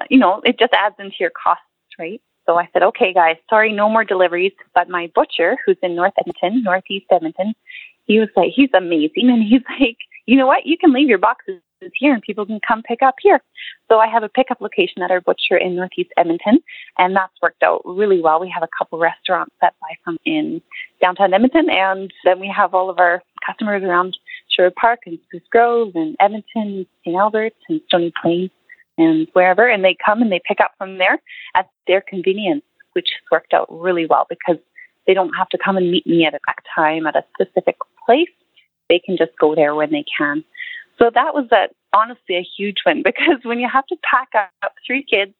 Speaker 2: uh, you know, it just adds into your costs, right? So I said, okay, guys, sorry, no more deliveries. But my butcher, who's in North Edmonton, Northeast Edmonton, he was like, he's amazing. And he's [laughs] like, you know what? You can leave your boxes here and people can come pick up here. So I have a pickup location at our butcher in Northeast Edmonton, and that's worked out really well. We have a couple restaurants that buy from in downtown Edmonton, and then we have all of our customers around Sherwood Park and Spruce Grove and Edmonton, St. Albert, and Stony Plain. and wherever, and they come and they pick up from there at their convenience, which has worked out really well because they don't have to come and meet me at a time at a specific place. They can just go there when they can. So that was a, honestly a huge win [laughs] because when you have to pack up three kids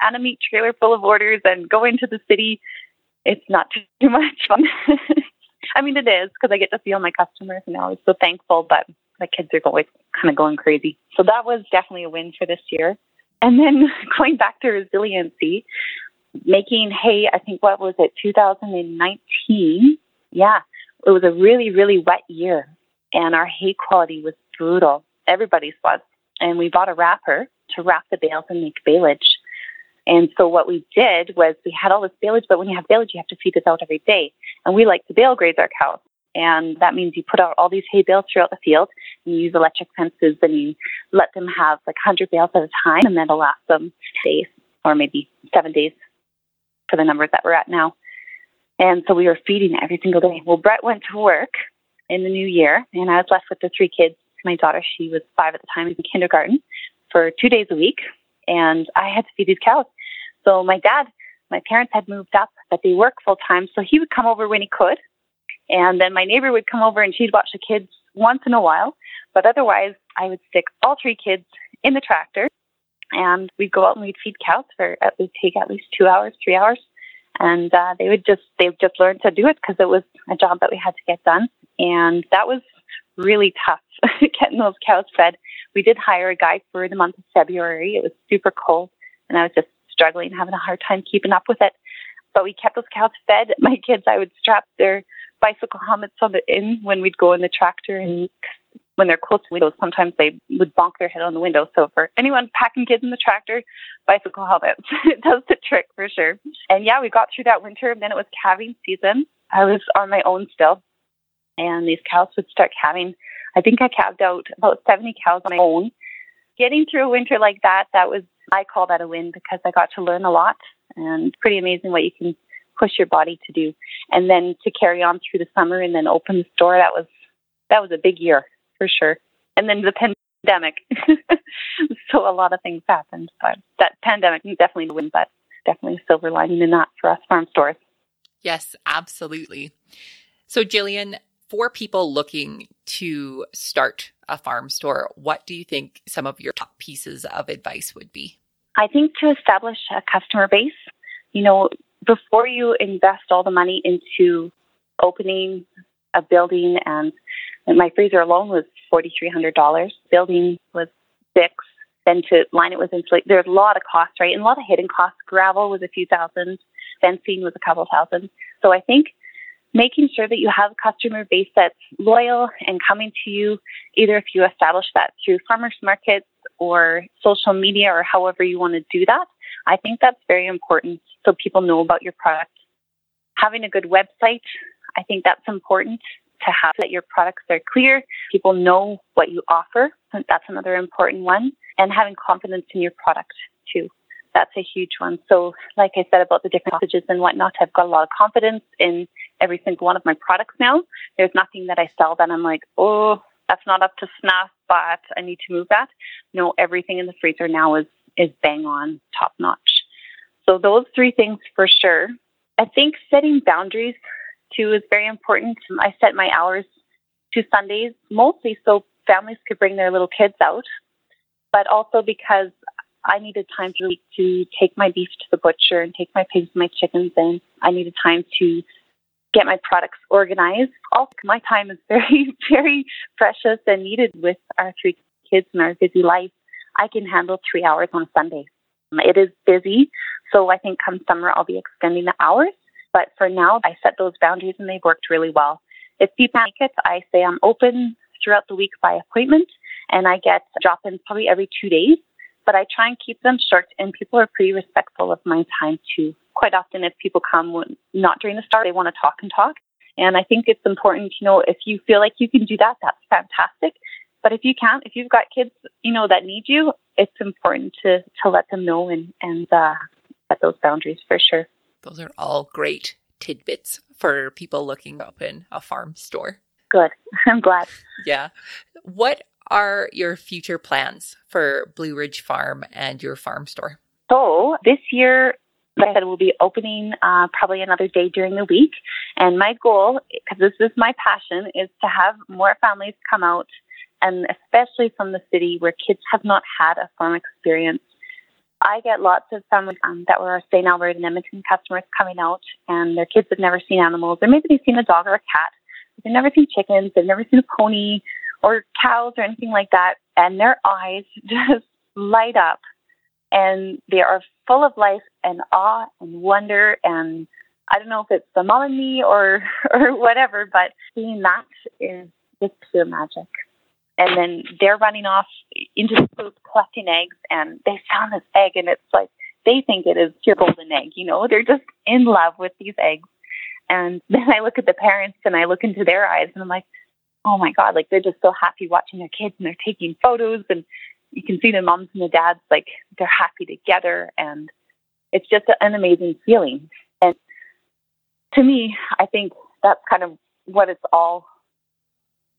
Speaker 2: and a meat trailer full of orders and go into the city, it's not too much fun. [laughs] I mean, it is because I get to see all my customers and I was so thankful, but my kids are always kind of going crazy. So that was definitely a win for this year. And then [laughs] going back to resiliency, making hay, I think what was it, 2019? Yeah, it was a really, really wet year and our hay quality was brutal. Everybody's was. And we bought a wrapper to wrap the bales and make baleage. And so what we did was we had all this baleage, but when you have baleage, you have to feed this out every day. And we like to bale graze our cows. And that means you put out all these hay bales throughout the field. And you use electric fences and you let them have like 100 bales at a time, and that'll last them days or maybe seven days for the numbers that we're at now. And so we were feeding every single day. Well, Brett went to work in the new year, and I was left with the three kids. My daughter, she was five at the time, in kindergarten for two days a week, and I had to feed these cows. So my dad, my parents had moved up, but they work full time, so he would come over when he could, and then my neighbor would come over and she'd watch the kids once in a while, but otherwise I would stick all three kids in the tractor, and we'd go out and we'd feed cows for it would take at least two hours, three hours, and uh, they would just they would just learned to do it because it was a job that we had to get done, and that was really tough [laughs] getting those cows fed. We did hire a guy for the month of February. It was super cold, and I was just struggling, having a hard time keeping up with it. But we kept those cows fed. [laughs] My kids, I would strap their bicycle helmets on the in when we'd go in the tractor, and when they're close to windows, sometimes they would bonk their head on the window. So for anyone packing kids in the tractor, bicycle helmets [laughs] it does the trick for sure. And yeah, we got through that winter. And then it was calving season. I was on my own still, and these cows would start calving. I think I calved out about 70 cows on my own. Getting through a winter like that, that was I call that a win because I got to learn a lot and pretty amazing what you can push your body to do. And then to carry on through the summer and then open the store, that was that was a big year for sure. And then the pandemic. [laughs] so a lot of things happened. But that pandemic definitely a win, but definitely a silver lining in that for us farm stores.
Speaker 1: Yes, absolutely. So Jillian, for people looking to start a farm store, what do you think some of your top pieces of advice would be?
Speaker 2: I think to establish a customer base, you know, before you invest all the money into opening a building and my freezer alone was forty three hundred dollars. Building was six. Then to line it with insulation, there's a lot of costs, right? And a lot of hidden costs. Gravel was a few thousand. Fencing was a couple thousand. So I think making sure that you have a customer base that's loyal and coming to you, either if you establish that through farmers markets or social media or however you want to do that, I think that's very important so people know about your product. Having a good website, I think that's important to have that your products are clear, people know what you offer. That's another important one. And having confidence in your product too that's a huge one. So, like I said about the different messages and whatnot, I've got a lot of confidence in every single one of my products now. There's nothing that I sell that I'm like, oh, that's not up to snuff, but I need to move that. No, everything in the freezer now is is bang on, top notch. So those three things for sure. I think setting boundaries too is very important. I set my hours to Sundays mostly so families could bring their little kids out, but also because I needed time to, to take my beef to the butcher and take my pigs and my chickens in. I needed time to get my products organized. Also, my time is very, [laughs] very precious and needed with our three kids and our busy life. I can handle three hours on a Sunday. It is busy, so I think come summer I'll be extending the hours. But for now, I set those boundaries and they've worked really well. If people make it, I say I'm open throughout the week by appointment, and I get drop ins probably every two days but I try and keep them short, and people are pretty respectful of my time too. Quite often, if people come not during the start, they want to talk and talk. And I think it's important, you know, if you feel like you can do that, that's fantastic. But if you can't, if you've got kids, you know, that need you, it's important to to let them know and and uh, set those boundaries for sure.
Speaker 1: Those are all great tidbits for people looking up in a farm store.
Speaker 2: Good. [laughs] I'm glad.
Speaker 1: Yeah. What are your future plans for Blue Ridge Farm and your farm store?
Speaker 2: So this year, like I said, we'll be opening uh, probably another day during the week. And my goal, because this is my passion, is to have more families come out, and especially from the city where kids have not had a farm experience. I get lots of families um, that were St. Albert and Edmonton customers coming out, and their kids have never seen animals, or maybe they've seen a dog or a cat. They've never seen chickens, they've never seen a pony or cows or anything like that, and their eyes [laughs] just light up and they are full of life and awe and wonder and I don't know if it's the mom and me or [laughs] or whatever, but seeing that is just pure magic. And then they're running off into the coop collecting eggs, and they found this egg, and it's like they think it is pure golden egg. You know, they're just in love with these eggs. And [laughs] then I look at the parents, and I look into their eyes, and I'm like, oh my god, like they're just so happy watching their kids, and they're taking photos, and you can see the moms and the dads like they're happy together and it's just an amazing feeling. And to me i think that's kind of what it's all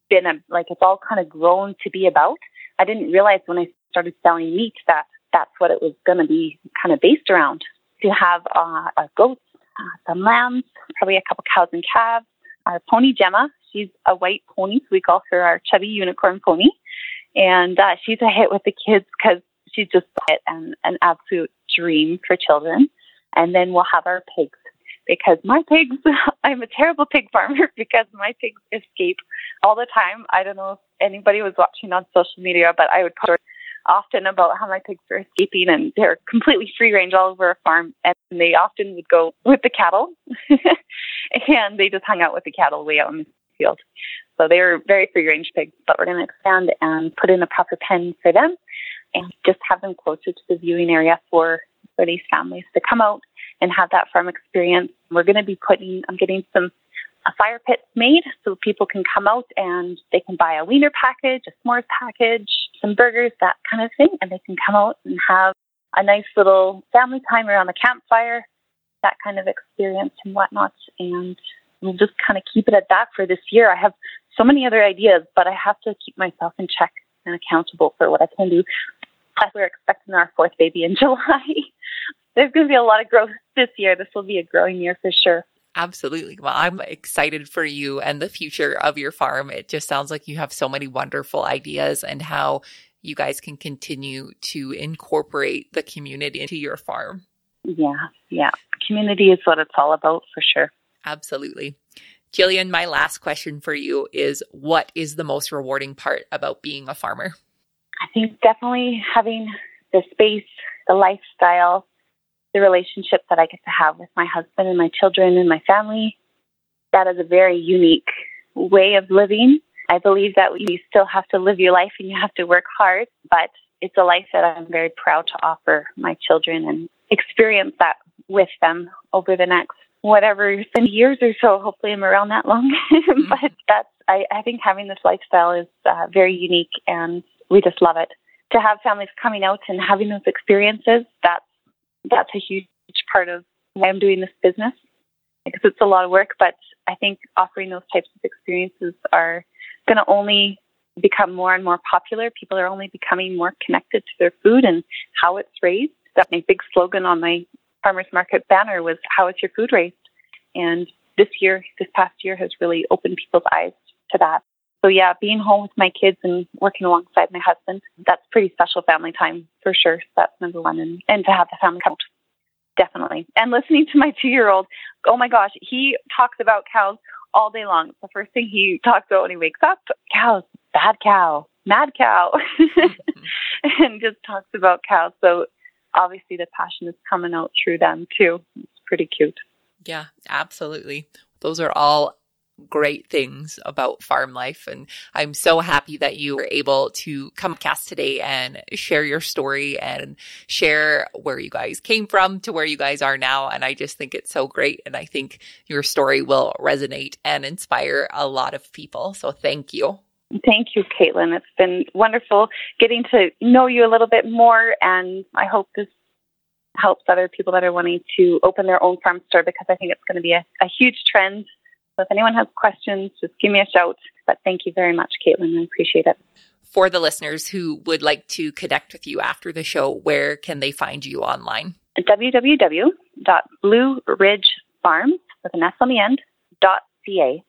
Speaker 2: been like it's all kind of grown to be about. I didn't realize when i started selling meat that that's what it was going to be kind of based around. To have uh, a goats uh, some lambs probably a couple cows and calves our pony gemma she's a white pony so we call her our chubby unicorn pony and uh, she's a hit with the kids because she's just an, an absolute dream for children. And then we'll have our pigs because my pigs, [laughs] I'm a terrible pig farmer [laughs] because my pigs escape all the time. I don't know if anybody was watching on social media, but I would post often about how my pigs are escaping and they're completely free range all over a farm. And they often would go with the cattle [laughs] and they just hung out with the cattle way out in the field. So they're very free range pigs, but we're going to expand and put in a proper pen for them and just have them closer to the viewing area for, for these families to come out and have that farm experience. We're going to be putting, I'm getting some a fire pits made so people can come out and they can buy a wiener package, a s'mores package, some burgers, that kind of thing, and they can come out and have a nice little family time around the campfire, that kind of experience and whatnot. And we'll just kind of keep it at that for this year. I have so many other ideas, but I have to keep myself in check and accountable for what I can do. Plus, we're expecting our fourth baby in [laughs] July. There's going to be a lot of growth this year. This will be a growing year for sure.
Speaker 1: Absolutely. Well, I'm excited for you and the future of your farm. It just sounds like you have so many wonderful ideas and how you guys can continue to incorporate the community into your farm.
Speaker 2: Yeah, yeah. Community is what it's all about for sure.
Speaker 1: Absolutely. Jillian, my last question for you is what is the most rewarding part about being a farmer?
Speaker 2: I think definitely having the space, the lifestyle, the relationship that I get to have with my husband and my children and my family. That is a very unique way of living. I believe that you still have to live your life and you have to work hard, but it's a life that I'm very proud to offer my children and experience that with them over the next whatever years or so. Hopefully, I'm around that long. [laughs] Mm-hmm. but that's I, I think having this lifestyle is uh, very unique, and we just love it. To have families coming out and having those experiences, that's that's a huge part of why I'm doing this business because it's a lot of work. But I think offering those types of experiences are going to only become more and more popular. People are only becoming more connected to their food and how it's raised. That's my big slogan on my farmers market banner was how is your food raised? And this year, this past year has really opened people's eyes to that. So yeah, being home with my kids and working alongside my husband, that's pretty special family time for sure. So that's number one. And, and to have the family come definitely. And listening to my two year old, oh my gosh, he talks about cows all day long. It's the first thing he talks about when he wakes up. Cows, bad cow, mad cow. [laughs] Mm-hmm. and just talks about cows. So obviously the passion is coming out through them too. It's pretty cute.
Speaker 1: Yeah, absolutely. Those are all great things about farm life. And I'm so happy that you were able to come cast today and share your story and share where you guys came from to where you guys are now. And I just think it's so great. And I think your story will resonate and inspire a lot of people. So thank you.
Speaker 2: Thank you, Caitlin. It's been wonderful getting to know you a little bit more, and I hope this helps other people that are wanting to open their own farm store because I think it's going to be a, a huge trend. So if anyone has questions, just give me a shout. But thank you very much, Caitlin. I appreciate it.
Speaker 1: For the listeners who would like to connect with you after the show, where can they find you online?
Speaker 2: www.blueridgefarms with an S on the end, dot .ca.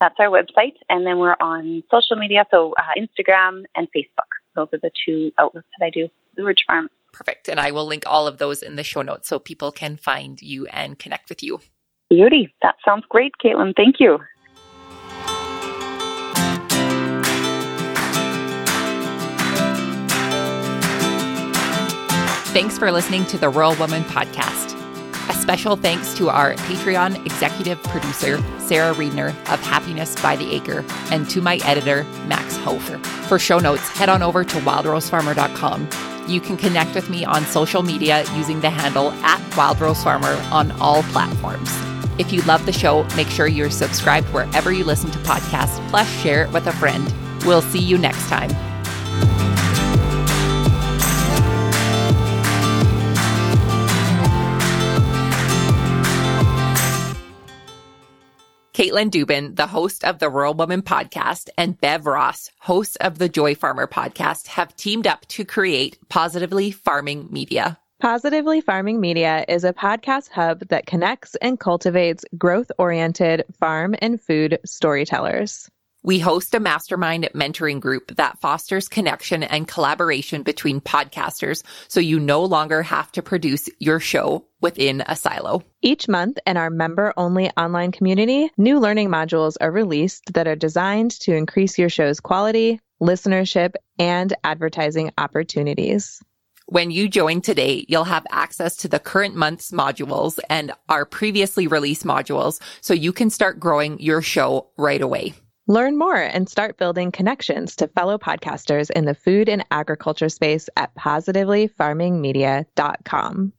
Speaker 2: That's our website. And then we're on social media, so uh, Instagram and Facebook. Those are the two outlets that I do, the Ridge Farm.
Speaker 1: Perfect. And I will link all of those in the show notes so people can find you and connect with you.
Speaker 2: Beauty. That sounds great, Caitlin. Thank you.
Speaker 1: Thanks for listening to the Rural Woman Podcast. A special thanks to our Patreon executive producer, Sarah Reedner of Happiness by the Acre, and to my editor, Max Hofer. For show notes, head on over to wildrosefarmer.com. You can connect with me on social media using the handle at wildrosefarmer on all platforms. If you love the show, make sure you're subscribed wherever you listen to podcasts, plus share it with a friend. We'll see you next time. Caitlin Dubin, the host of the Rural Woman podcast, and Bev Ross, host of the Joy Farmer podcast, have teamed up to create Positively Farming Media.
Speaker 3: Positively Farming Media is a podcast hub that connects and cultivates growth oriented farm and food storytellers.
Speaker 1: We host a mastermind mentoring group that fosters connection and collaboration between podcasters so you no longer have to produce your show within a silo.
Speaker 3: Each month in our member only online community, new learning modules are released that are designed to increase your show's quality, listenership, and advertising opportunities.
Speaker 1: When you join today, you'll have access to the current month's modules and our previously released modules so you can start growing your show right away.
Speaker 3: Learn more and start building connections to fellow podcasters in the food and agriculture space at positivelyfarmingmedia.com.